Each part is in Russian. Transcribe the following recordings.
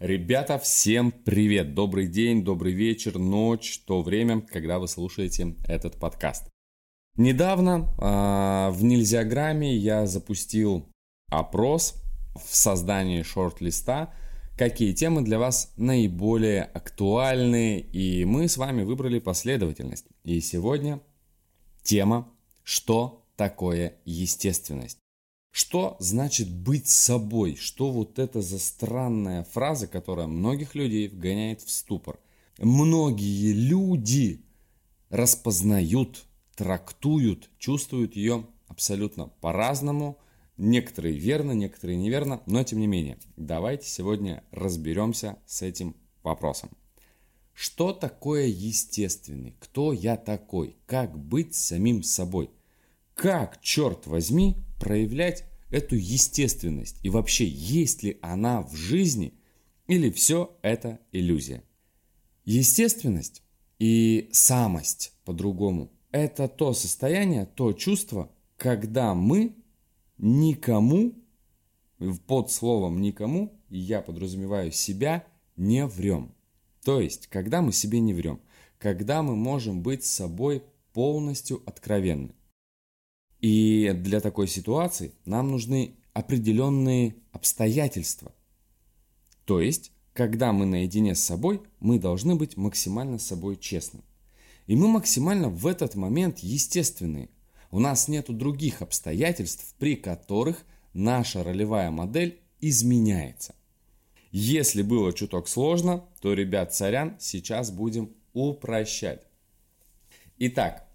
Ребята, всем привет! Добрый день, добрый вечер, ночь, то время, когда вы слушаете этот подкаст. Недавно э, в Нельзяграме я запустил опрос в создании шорт-листа, какие темы для вас наиболее актуальны, и мы с вами выбрали последовательность. И сегодня тема «Что такое естественность?» Что значит быть собой? Что вот это за странная фраза, которая многих людей вгоняет в ступор? Многие люди распознают, трактуют, чувствуют ее абсолютно по-разному. Некоторые верно, некоторые неверно, но тем не менее, давайте сегодня разберемся с этим вопросом. Что такое естественный? Кто я такой? Как быть самим собой? Как, черт возьми, проявлять эту естественность? И вообще, есть ли она в жизни или все это иллюзия? Естественность и самость по-другому – это то состояние, то чувство, когда мы никому, под словом никому, я подразумеваю себя, не врем. То есть, когда мы себе не врем, когда мы можем быть собой полностью откровенны. И для такой ситуации нам нужны определенные обстоятельства. То есть, когда мы наедине с собой, мы должны быть максимально с собой честным. И мы максимально в этот момент естественные. У нас нет других обстоятельств, при которых наша ролевая модель изменяется. Если было чуток сложно, то, ребят, царян, сейчас будем упрощать. Итак,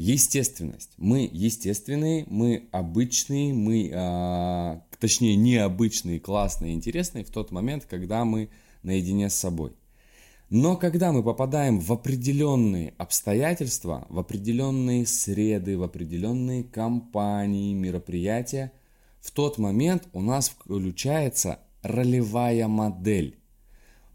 Естественность. Мы естественные, мы обычные, мы, а, точнее, необычные, классные, интересные в тот момент, когда мы наедине с собой. Но когда мы попадаем в определенные обстоятельства, в определенные среды, в определенные компании, мероприятия, в тот момент у нас включается ролевая модель.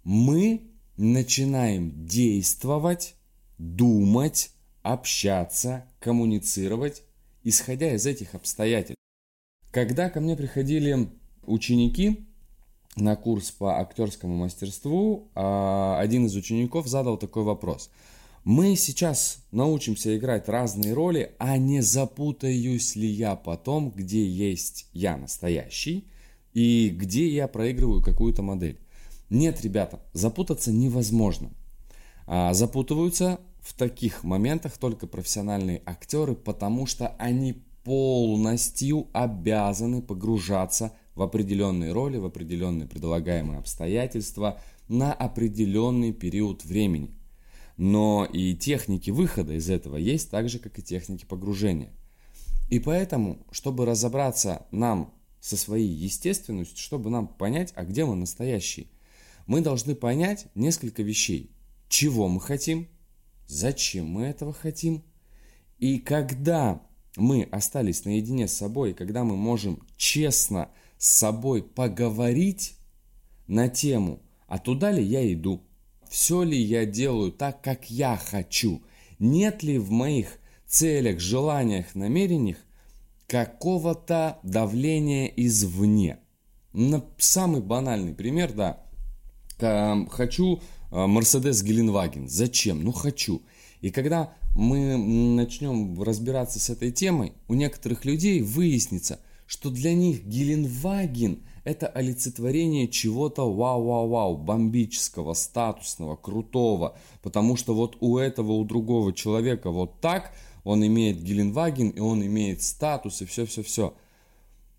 Мы начинаем действовать, думать, общаться, коммуницировать, исходя из этих обстоятельств. Когда ко мне приходили ученики на курс по актерскому мастерству, а, один из учеников задал такой вопрос. Мы сейчас научимся играть разные роли, а не запутаюсь ли я потом, где есть я настоящий и где я проигрываю какую-то модель. Нет, ребята, запутаться невозможно. А, запутываются в таких моментах только профессиональные актеры, потому что они полностью обязаны погружаться в определенные роли, в определенные предлагаемые обстоятельства на определенный период времени. Но и техники выхода из этого есть так же, как и техники погружения. И поэтому, чтобы разобраться нам со своей естественностью, чтобы нам понять, а где мы настоящие, мы должны понять несколько вещей. Чего мы хотим, зачем мы этого хотим. И когда мы остались наедине с собой, когда мы можем честно с собой поговорить на тему, а туда ли я иду, все ли я делаю так, как я хочу, нет ли в моих целях, желаниях, намерениях какого-то давления извне. На самый банальный пример, да, хочу Мерседес Геленваген. Зачем? Ну хочу. И когда мы начнем разбираться с этой темой, у некоторых людей выяснится, что для них Геленваген это олицетворение чего-то вау-вау-вау, бомбического, статусного, крутого. Потому что вот у этого, у другого человека вот так, он имеет Геленваген, и он имеет статус, и все-все-все.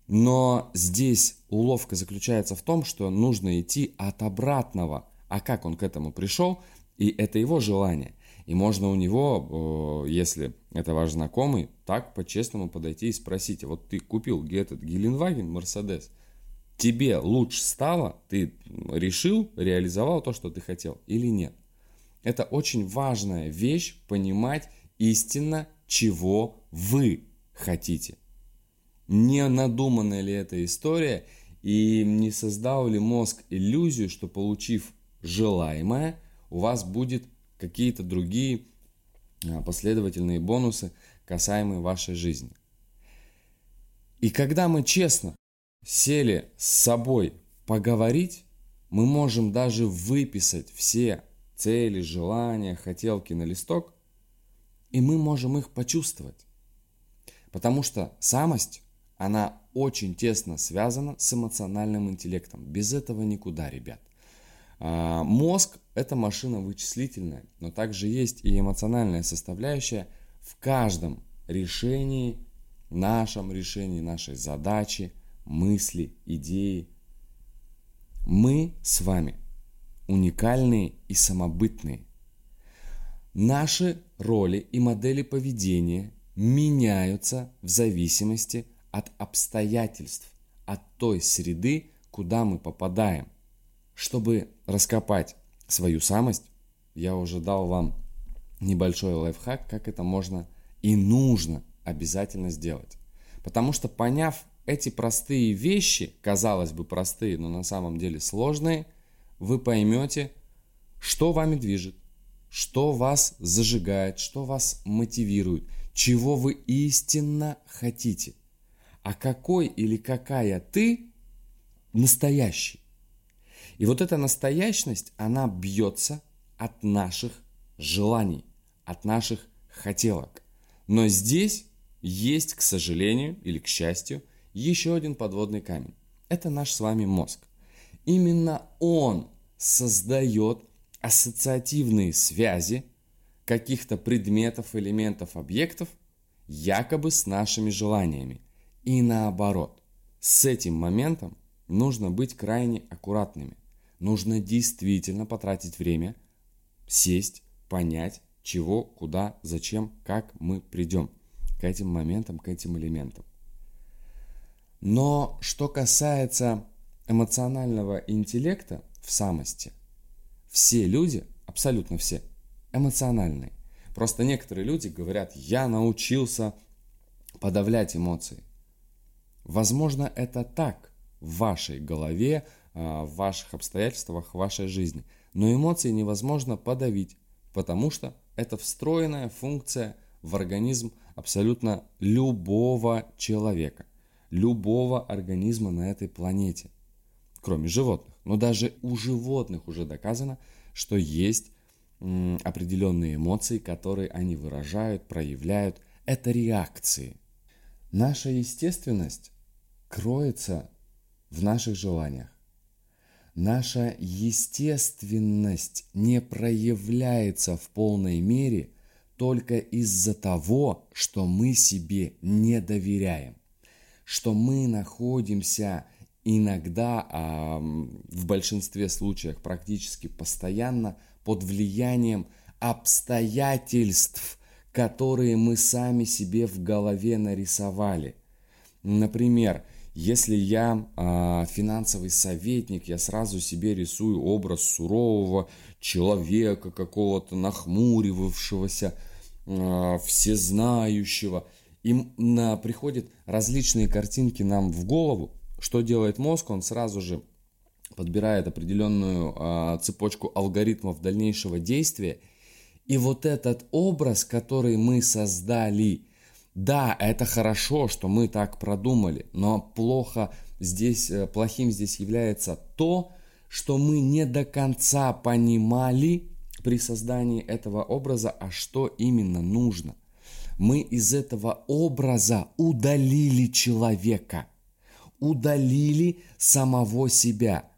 Но здесь уловка заключается в том, что нужно идти от обратного – а как он к этому пришел, и это его желание. И можно у него, если это ваш знакомый, так по-честному подойти и спросить, вот ты купил этот Геленваген, Мерседес, тебе лучше стало, ты решил, реализовал то, что ты хотел или нет. Это очень важная вещь, понимать истинно, чего вы хотите. Не надуманная ли эта история, и не создал ли мозг иллюзию, что получив желаемое, у вас будет какие-то другие а, последовательные бонусы, касаемые вашей жизни. И когда мы честно сели с собой поговорить, мы можем даже выписать все цели, желания, хотелки на листок, и мы можем их почувствовать. Потому что самость, она очень тесно связана с эмоциональным интеллектом. Без этого никуда, ребят. А, мозг – это машина вычислительная, но также есть и эмоциональная составляющая в каждом решении, нашем решении, нашей задачи, мысли, идеи. Мы с вами уникальные и самобытные. Наши роли и модели поведения меняются в зависимости от обстоятельств, от той среды, куда мы попадаем. Чтобы раскопать свою самость, я уже дал вам небольшой лайфхак, как это можно и нужно обязательно сделать. Потому что поняв эти простые вещи, казалось бы простые, но на самом деле сложные, вы поймете, что вами движет, что вас зажигает, что вас мотивирует, чего вы истинно хотите. А какой или какая ты настоящий. И вот эта настоящность, она бьется от наших желаний, от наших хотелок. Но здесь есть, к сожалению или к счастью, еще один подводный камень. Это наш с вами мозг. Именно он создает ассоциативные связи каких-то предметов, элементов, объектов якобы с нашими желаниями. И наоборот. С этим моментом нужно быть крайне аккуратными. Нужно действительно потратить время, сесть, понять, чего, куда, зачем, как мы придем к этим моментам, к этим элементам. Но что касается эмоционального интеллекта в самости, все люди, абсолютно все, эмоциональные. Просто некоторые люди говорят, я научился подавлять эмоции. Возможно, это так в вашей голове, в ваших обстоятельствах, в вашей жизни. Но эмоции невозможно подавить, потому что это встроенная функция в организм абсолютно любого человека, любого организма на этой планете, кроме животных. Но даже у животных уже доказано, что есть определенные эмоции, которые они выражают, проявляют. Это реакции. Наша естественность кроется в наших желаниях. Наша естественность не проявляется в полной мере только из-за того, что мы себе не доверяем, что мы находимся иногда, а в большинстве случаев практически постоянно под влиянием обстоятельств, которые мы сами себе в голове нарисовали. Например, если я э, финансовый советник, я сразу себе рисую образ сурового человека, какого-то нахмуривавшегося, э, всезнающего. И на, приходят различные картинки нам в голову. Что делает мозг? Он сразу же подбирает определенную э, цепочку алгоритмов дальнейшего действия. И вот этот образ, который мы создали, да, это хорошо, что мы так продумали, но плохо здесь, э, плохим здесь является то, что мы не до конца понимали при создании этого образа, а что именно нужно. Мы из этого образа удалили человека, удалили самого себя.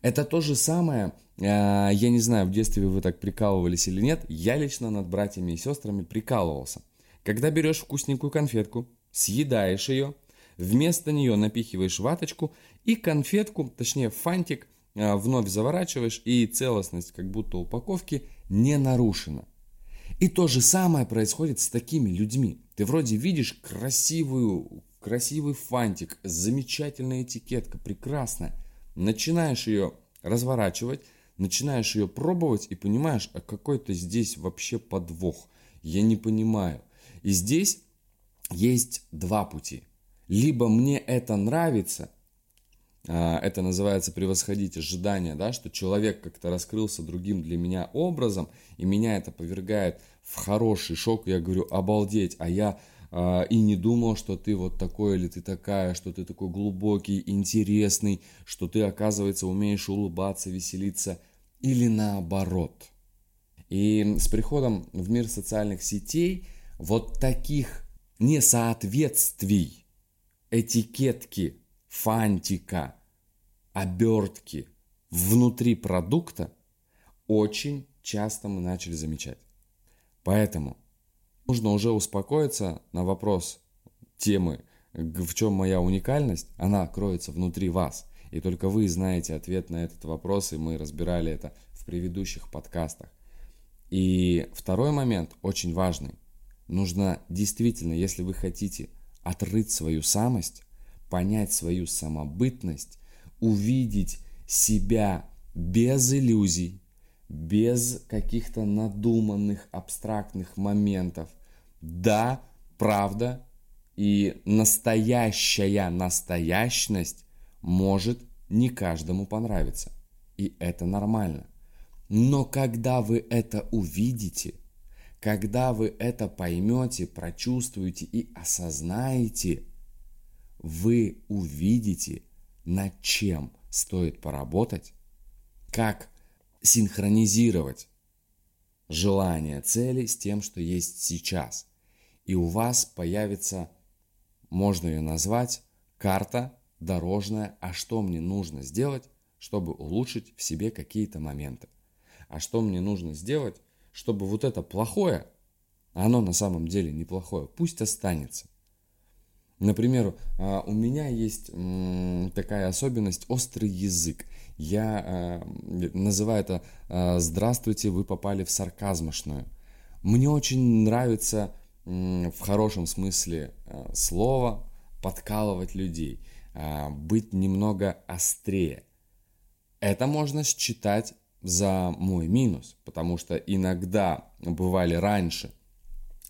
Это то же самое, э, я не знаю, в детстве вы так прикалывались или нет, я лично над братьями и сестрами прикалывался – когда берешь вкусненькую конфетку, съедаешь ее, вместо нее напихиваешь ваточку и конфетку, точнее фантик, а, вновь заворачиваешь, и целостность как будто упаковки не нарушена. И то же самое происходит с такими людьми. Ты вроде видишь красивую, красивый фантик, замечательная этикетка, прекрасная. Начинаешь ее разворачивать, начинаешь ее пробовать и понимаешь, а какой-то здесь вообще подвох. Я не понимаю. И здесь есть два пути. Либо мне это нравится, а, это называется превосходить ожидания, да, что человек как-то раскрылся другим для меня образом, и меня это повергает в хороший шок, я говорю, обалдеть, а я а, и не думал, что ты вот такой или ты такая, что ты такой глубокий, интересный, что ты, оказывается, умеешь улыбаться, веселиться, или наоборот. И с приходом в мир социальных сетей вот таких несоответствий, этикетки, фантика, обертки внутри продукта очень часто мы начали замечать. Поэтому нужно уже успокоиться на вопрос темы, в чем моя уникальность, она кроется внутри вас. И только вы знаете ответ на этот вопрос, и мы разбирали это в предыдущих подкастах. И второй момент, очень важный. Нужно действительно, если вы хотите отрыть свою самость, понять свою самобытность, увидеть себя без иллюзий, без каких-то надуманных абстрактных моментов. Да, правда и настоящая настоящность может не каждому понравиться. И это нормально. Но когда вы это увидите, когда вы это поймете, прочувствуете и осознаете, вы увидите, над чем стоит поработать, как синхронизировать желание цели с тем, что есть сейчас. И у вас появится, можно ее назвать, карта дорожная, а что мне нужно сделать, чтобы улучшить в себе какие-то моменты. А что мне нужно сделать, чтобы вот это плохое, а оно на самом деле неплохое, пусть останется. Например, а, у меня есть такая особенность острый язык. Я а, называю это а, «Здравствуйте, вы попали в сарказмошную». Мне очень нравится в хорошем смысле слова подкалывать людей, быть немного острее. Это можно считать за мой минус, потому что иногда бывали раньше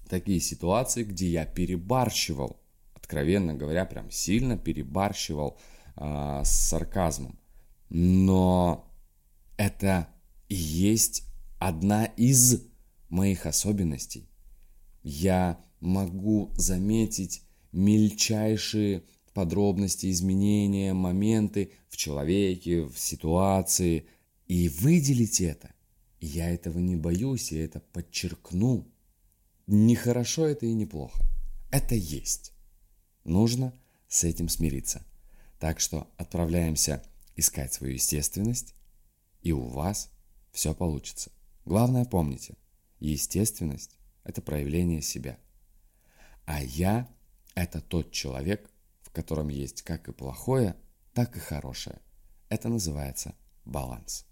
такие ситуации, где я перебарщивал – откровенно говоря, прям сильно перебарщивал э, с сарказмом. Но это и есть одна из моих особенностей. Я могу заметить мельчайшие подробности, изменения, моменты в человеке, в ситуации и выделить это. я этого не боюсь, я это подчеркну. Не хорошо это и не плохо. Это есть. Нужно с этим смириться. Так что отправляемся искать свою естественность, и у вас все получится. Главное помните, естественность – это проявление себя. А я – это тот человек, в котором есть как и плохое, так и хорошее. Это называется баланс.